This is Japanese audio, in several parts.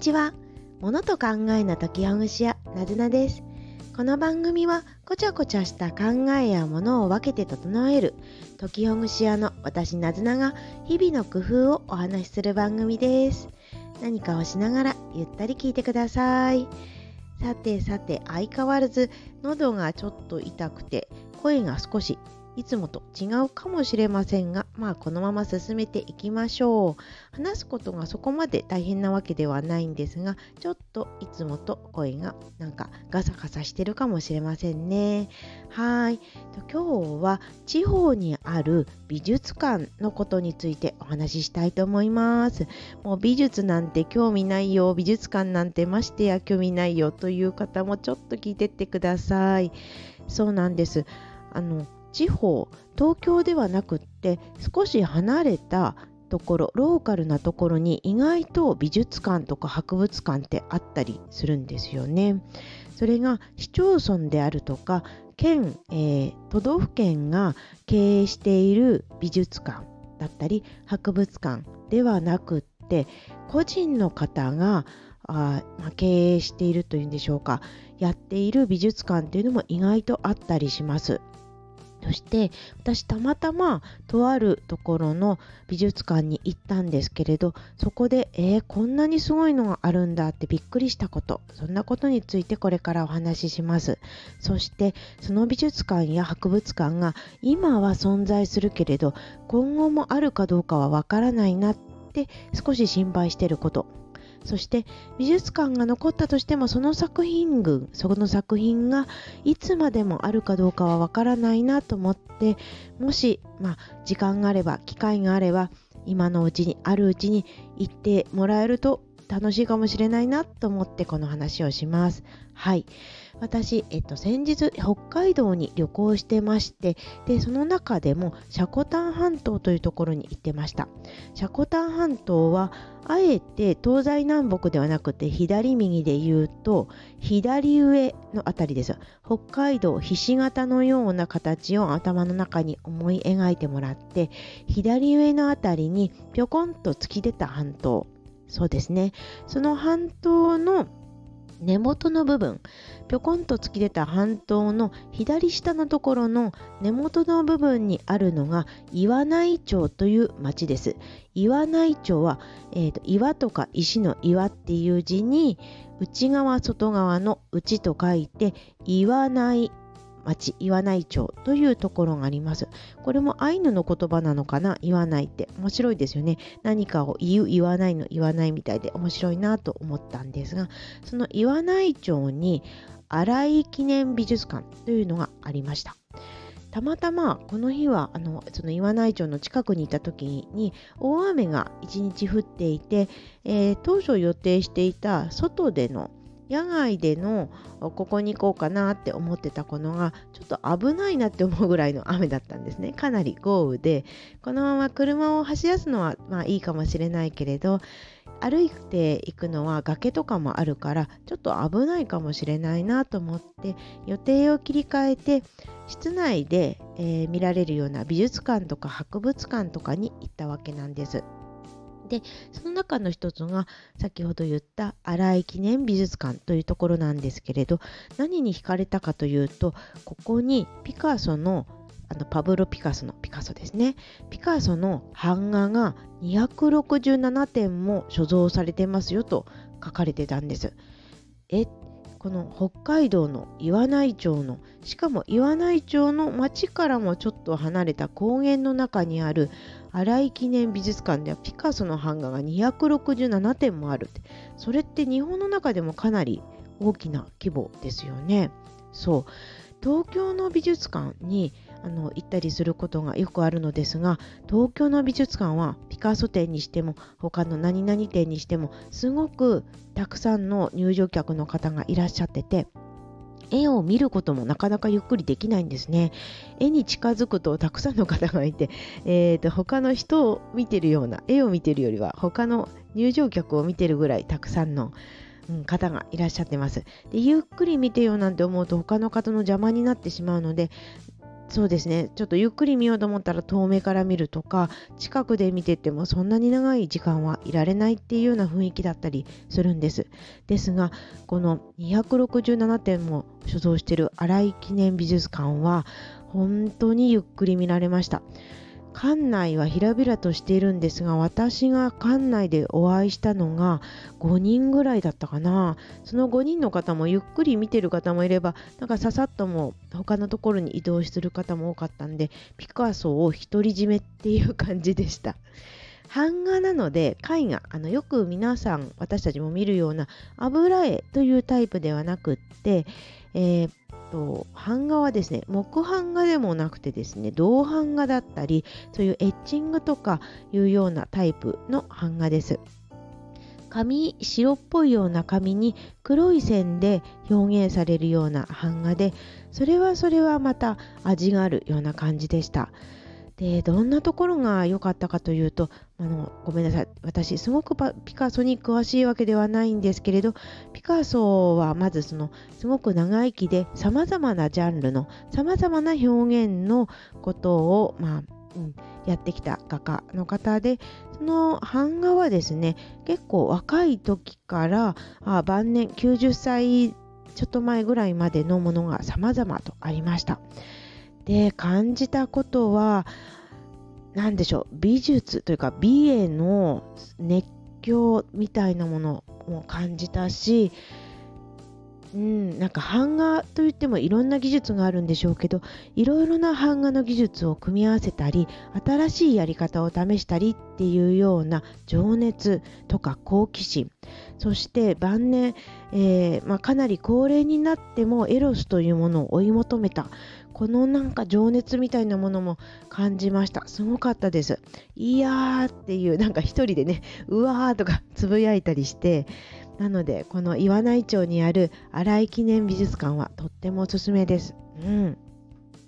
ちは。物と考えな解きほぐし屋、なずなです。この番組は、こちゃこちゃした考えやものを分けて整える、解きほぐし屋の私なずなが、日々の工夫をお話しする番組です。何かをしながら、ゆったり聞いてください。さてさて、相変わらず、喉がちょっと痛くて、声が少しいつもと違うかもしれませんが、まあこのまま進めていきましょう。話すことがそこまで大変なわけではないんですが、ちょっといつもと声がなんかガサガサしてるかもしれませんね。はい。今日は地方にある美術館のことについてお話ししたいと思います。もう美術なんて興味ないよ、美術館なんてましてや興味ないよという方もちょっと聞いてってください。そうなんです。あの地方東京ではなくって少し離れたところローカルなところに意外と美術館とか博物館ってあったりするんですよね。それが市町村であるとか県、えー、都道府県が経営している美術館だったり博物館ではなくって個人の方があ、まあ、経営しているというんでしょうかやっている美術館っていうのも意外とあったりします。そして私たまたまとあるところの美術館に行ったんですけれどそこでえー、こんなにすごいのがあるんだってびっくりしたこと。そんなことについてこれからお話しします。そしてその美術館や博物館が今は存在するけれど今後もあるかどうかはわからないなって少し心配してること。そして美術館が残ったとしてもその作品群その作品がいつまでもあるかどうかはわからないなと思ってもし、まあ、時間があれば機会があれば今のうちにあるうちに行ってもらえると楽しいかもしれないなと思ってこの話をします。はい。私、えっと、先日北海道に旅行してまして、で、その中でもシャコタン半島というところに行ってました。シャコタン半島は、あえて東西南北ではなくて左右で言うと、左上のあたりです。北海道ひし形のような形を頭の中に思い描いてもらって、左上のあたりにぴょこんと突き出た半島。そうですね。その半島の根元の部分、ぴょこんと突き出た半島の左下のところの根元の部分にあるのが岩内町という町です。岩内町は、えーと、岩とか石の岩っていう字に内側外側の内と書いて岩内町岩内町というところがあります。これもアイヌの言葉なのかな？言わないって面白いですよね。何かを言う言わないの言わないみたいで面白いなと思ったんですがその岩内町に新井記念美術館というのがありました。たまたまこの日はあのその岩内町の近くにいた時に大雨が一日降っていて、えー、当初予定していた外での野外でのここに行こうかなって思ってたのがちょっと危ないなって思うぐらいの雨だったんですねかなり豪雨でこのまま車を走らすのはまあいいかもしれないけれど歩いていくのは崖とかもあるからちょっと危ないかもしれないなと思って予定を切り替えて室内で、えー、見られるような美術館とか博物館とかに行ったわけなんです。でその中の一つが先ほど言った荒井記念美術館というところなんですけれど何に惹かれたかというとここにピカソのあのパブロ・ピカソのピカソですね。ピカソの版画が267点も所蔵されてますよと書かれてたんです。えこの北海道の岩内町のしかも岩内町の町からもちょっと離れた高原の中にある新井記念美術館ではピカソの版画が267点もある。ってそれって日本の中でもかなり大きな規模ですよね。そう。東京の美術館にあの行ったりすることがよくあるのですが東京の美術館はピカソ展にしても他の何々展にしてもすごくたくさんの入場客の方がいらっしゃってて絵を見ることもなかなかゆっくりできないんですね。絵に近づくとたくさんの方がいて、えーと、他の人を見てるような絵を見てるよりは他の入場客を見てるぐらいたくさんの、うん、方がいらっしゃってます。で。ゆっくり見てよなんて思うと他の方の邪魔になってしまうのでそうですね。ちょっとゆっくり見ようと思ったら遠目から見るとか近くで見ててもそんなに長い時間はいられないっていうような雰囲気だったりするんです。ですがこの267点も所蔵している新井記念美術館は本当にゆっくり見られました。館内はひらびらとしているんですが私が館内でお会いしたのが5人ぐらいだったかな。その5人の方もゆっくり見てる方もいればなんかささっとも他のところに移動する方も多かったんでピカソを独り占めっていう感じでした。版画なので絵画あのよく皆さん私たちも見るような油絵というタイプではなくって、えー、と版画はですね木版画でもなくてですね銅版画だったりそういうエッチングとかいうようなタイプの版画です。紙白っぽいような紙に黒い線で表現されるような版画でそれはそれはまた味があるような感じでした。でどんなところが良かったかというとあのごめんなさい私すごくピカソに詳しいわけではないんですけれどピカソはまずそのすごく長生きでさまざまなジャンルのさまざまな表現のことを、まあうん、やってきた画家の方でその版画はですね結構若い時からあ晩年90歳ちょっと前ぐらいまでのものが様々とありました。で感じたことは何でしょう。美術というか美への熱狂みたいなものも感じたしうん、なんか版画といってもいろんな技術があるんでしょうけどいろいろな版画の技術を組み合わせたり新しいやり方を試したりっていうような情熱とか好奇心そして晩年、えー、まあ、かなり高齢になってもエロスというものを追い求めた。このなんか情熱みたいなものも感じました。すごかったです。いやーっていうなんか一人でねうわーとかつぶやいたりしてなのでこの岩内町にある新井記念美術館はとってもおすすめです。うん。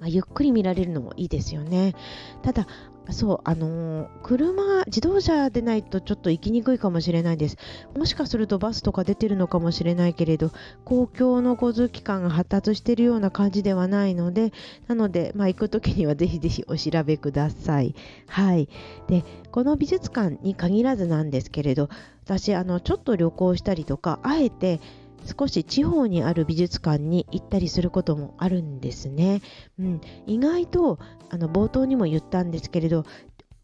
まあ、ゆっくり見られるのもいいですよね。ただ、そうあのー、車自動車でないとちょっと行きにくいかもしれないです。もしかするとバスとか出てるのかもしれないけれど公共の交通機関が発達しているような感じではないのでなので、まあ、行く時にはぜひぜひお調べください。はい。でこの美術館に限らずなんですけれど私あのちょっと旅行したりとかあえて少し地方にある美術館に行ったりすることもあるんですね。うん、意外とあの冒頭にも言ったんですけれど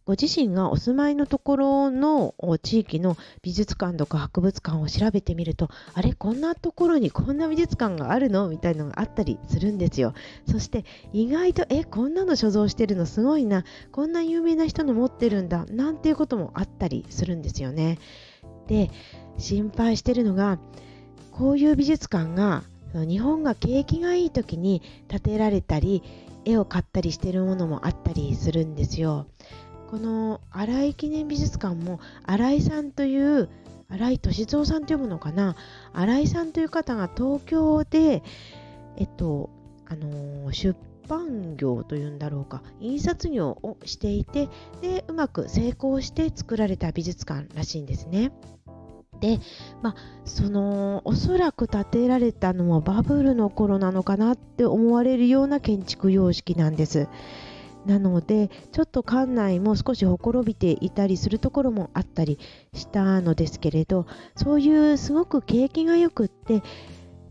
ご自身がお住まいのところの地域の美術館とか博物館を調べてみるとあれこんなところにこんな美術館があるのみたいなのがあったりするんですよ。そして意外とえこんなの所蔵してるのすごいな。こんな有名な人の持ってるんだ。なんていうこともあったりするんですよね。で心配してるのがこういう美術館が日本が景気がいい時に建てられたり絵を買ったりしてるものもあったりするんですよ。この新井記念美術館も新井さんという新井俊蔵さんというものかな新井さんという方が東京でえっとあの出版業というんだろうか印刷業をしていてでうまく成功して作られた美術館らしいんですね。で、まあ、そのおそらく建てられたのもバブルの頃なのかなって思われるような建築様式なんです。なのでちょっと館内も少しほころびていたりするところもあったりしたのですけれどそういうすごく景気がよくって、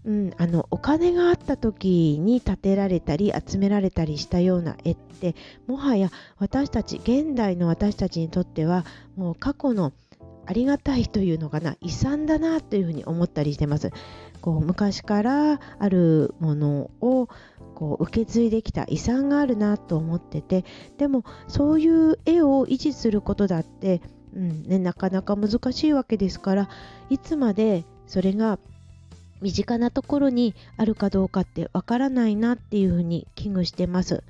うん、あのお金があった時に建てられたり集められたりしたような絵ってもはや私たち現代の私たちにとってはもう過去のありがたいというのかな遺産だなというふうに思ったりしてますこう昔からあるものをこう受け継いできた遺産があるなと思っててでもそういう絵を維持することだって、うんね、なかなか難しいわけですからいつまでそれが身近なところにあるかどうかってわからないなっていうふうに危惧してます。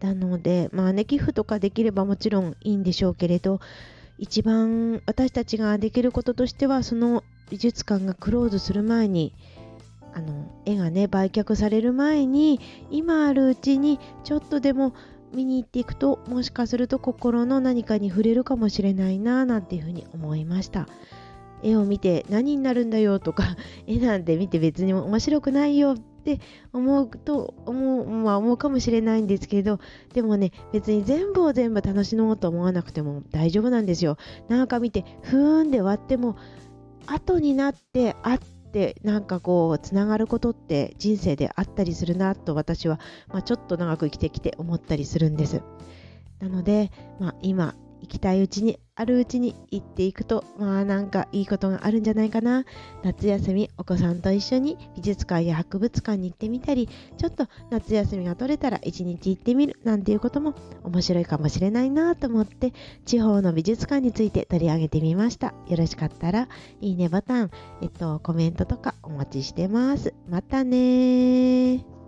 なので、まあね、寄付とかできればもちろんいいんでしょうけれど、一番私たちができることとしてはその美術館がクローズする前にあの絵がね売却される前に今あるうちにちょっとでも見に行っていくともしかすると心の何かに触れるかもしれないななんていうふうに思いました。絵を見て何になるんだよとか絵なんて見て別に面白くないよって思うと思う,、まあ、思うかもしれないんですけどでもね別に全部を全部楽しもうと思わなくても大丈夫なんですよ。なんか見てふーんで終わっても後になってあってなんかこうつながることって人生であったりするなと私は、まあ、ちょっと長く生きてきて思ったりするんです。なので、まあ、今行きたいうちにあるうちに行っていくとまあなんかいいことがあるんじゃないかな。夏休みお子さんと一緒に美術館や博物館に行ってみたりちょっと夏休みが取れたら一日行ってみるなんていうことも面白いかもしれないなと思って地方の美術館について取り上げてみました。よろしかったらいいねボタンえっとコメントとかお待ちしてます。またね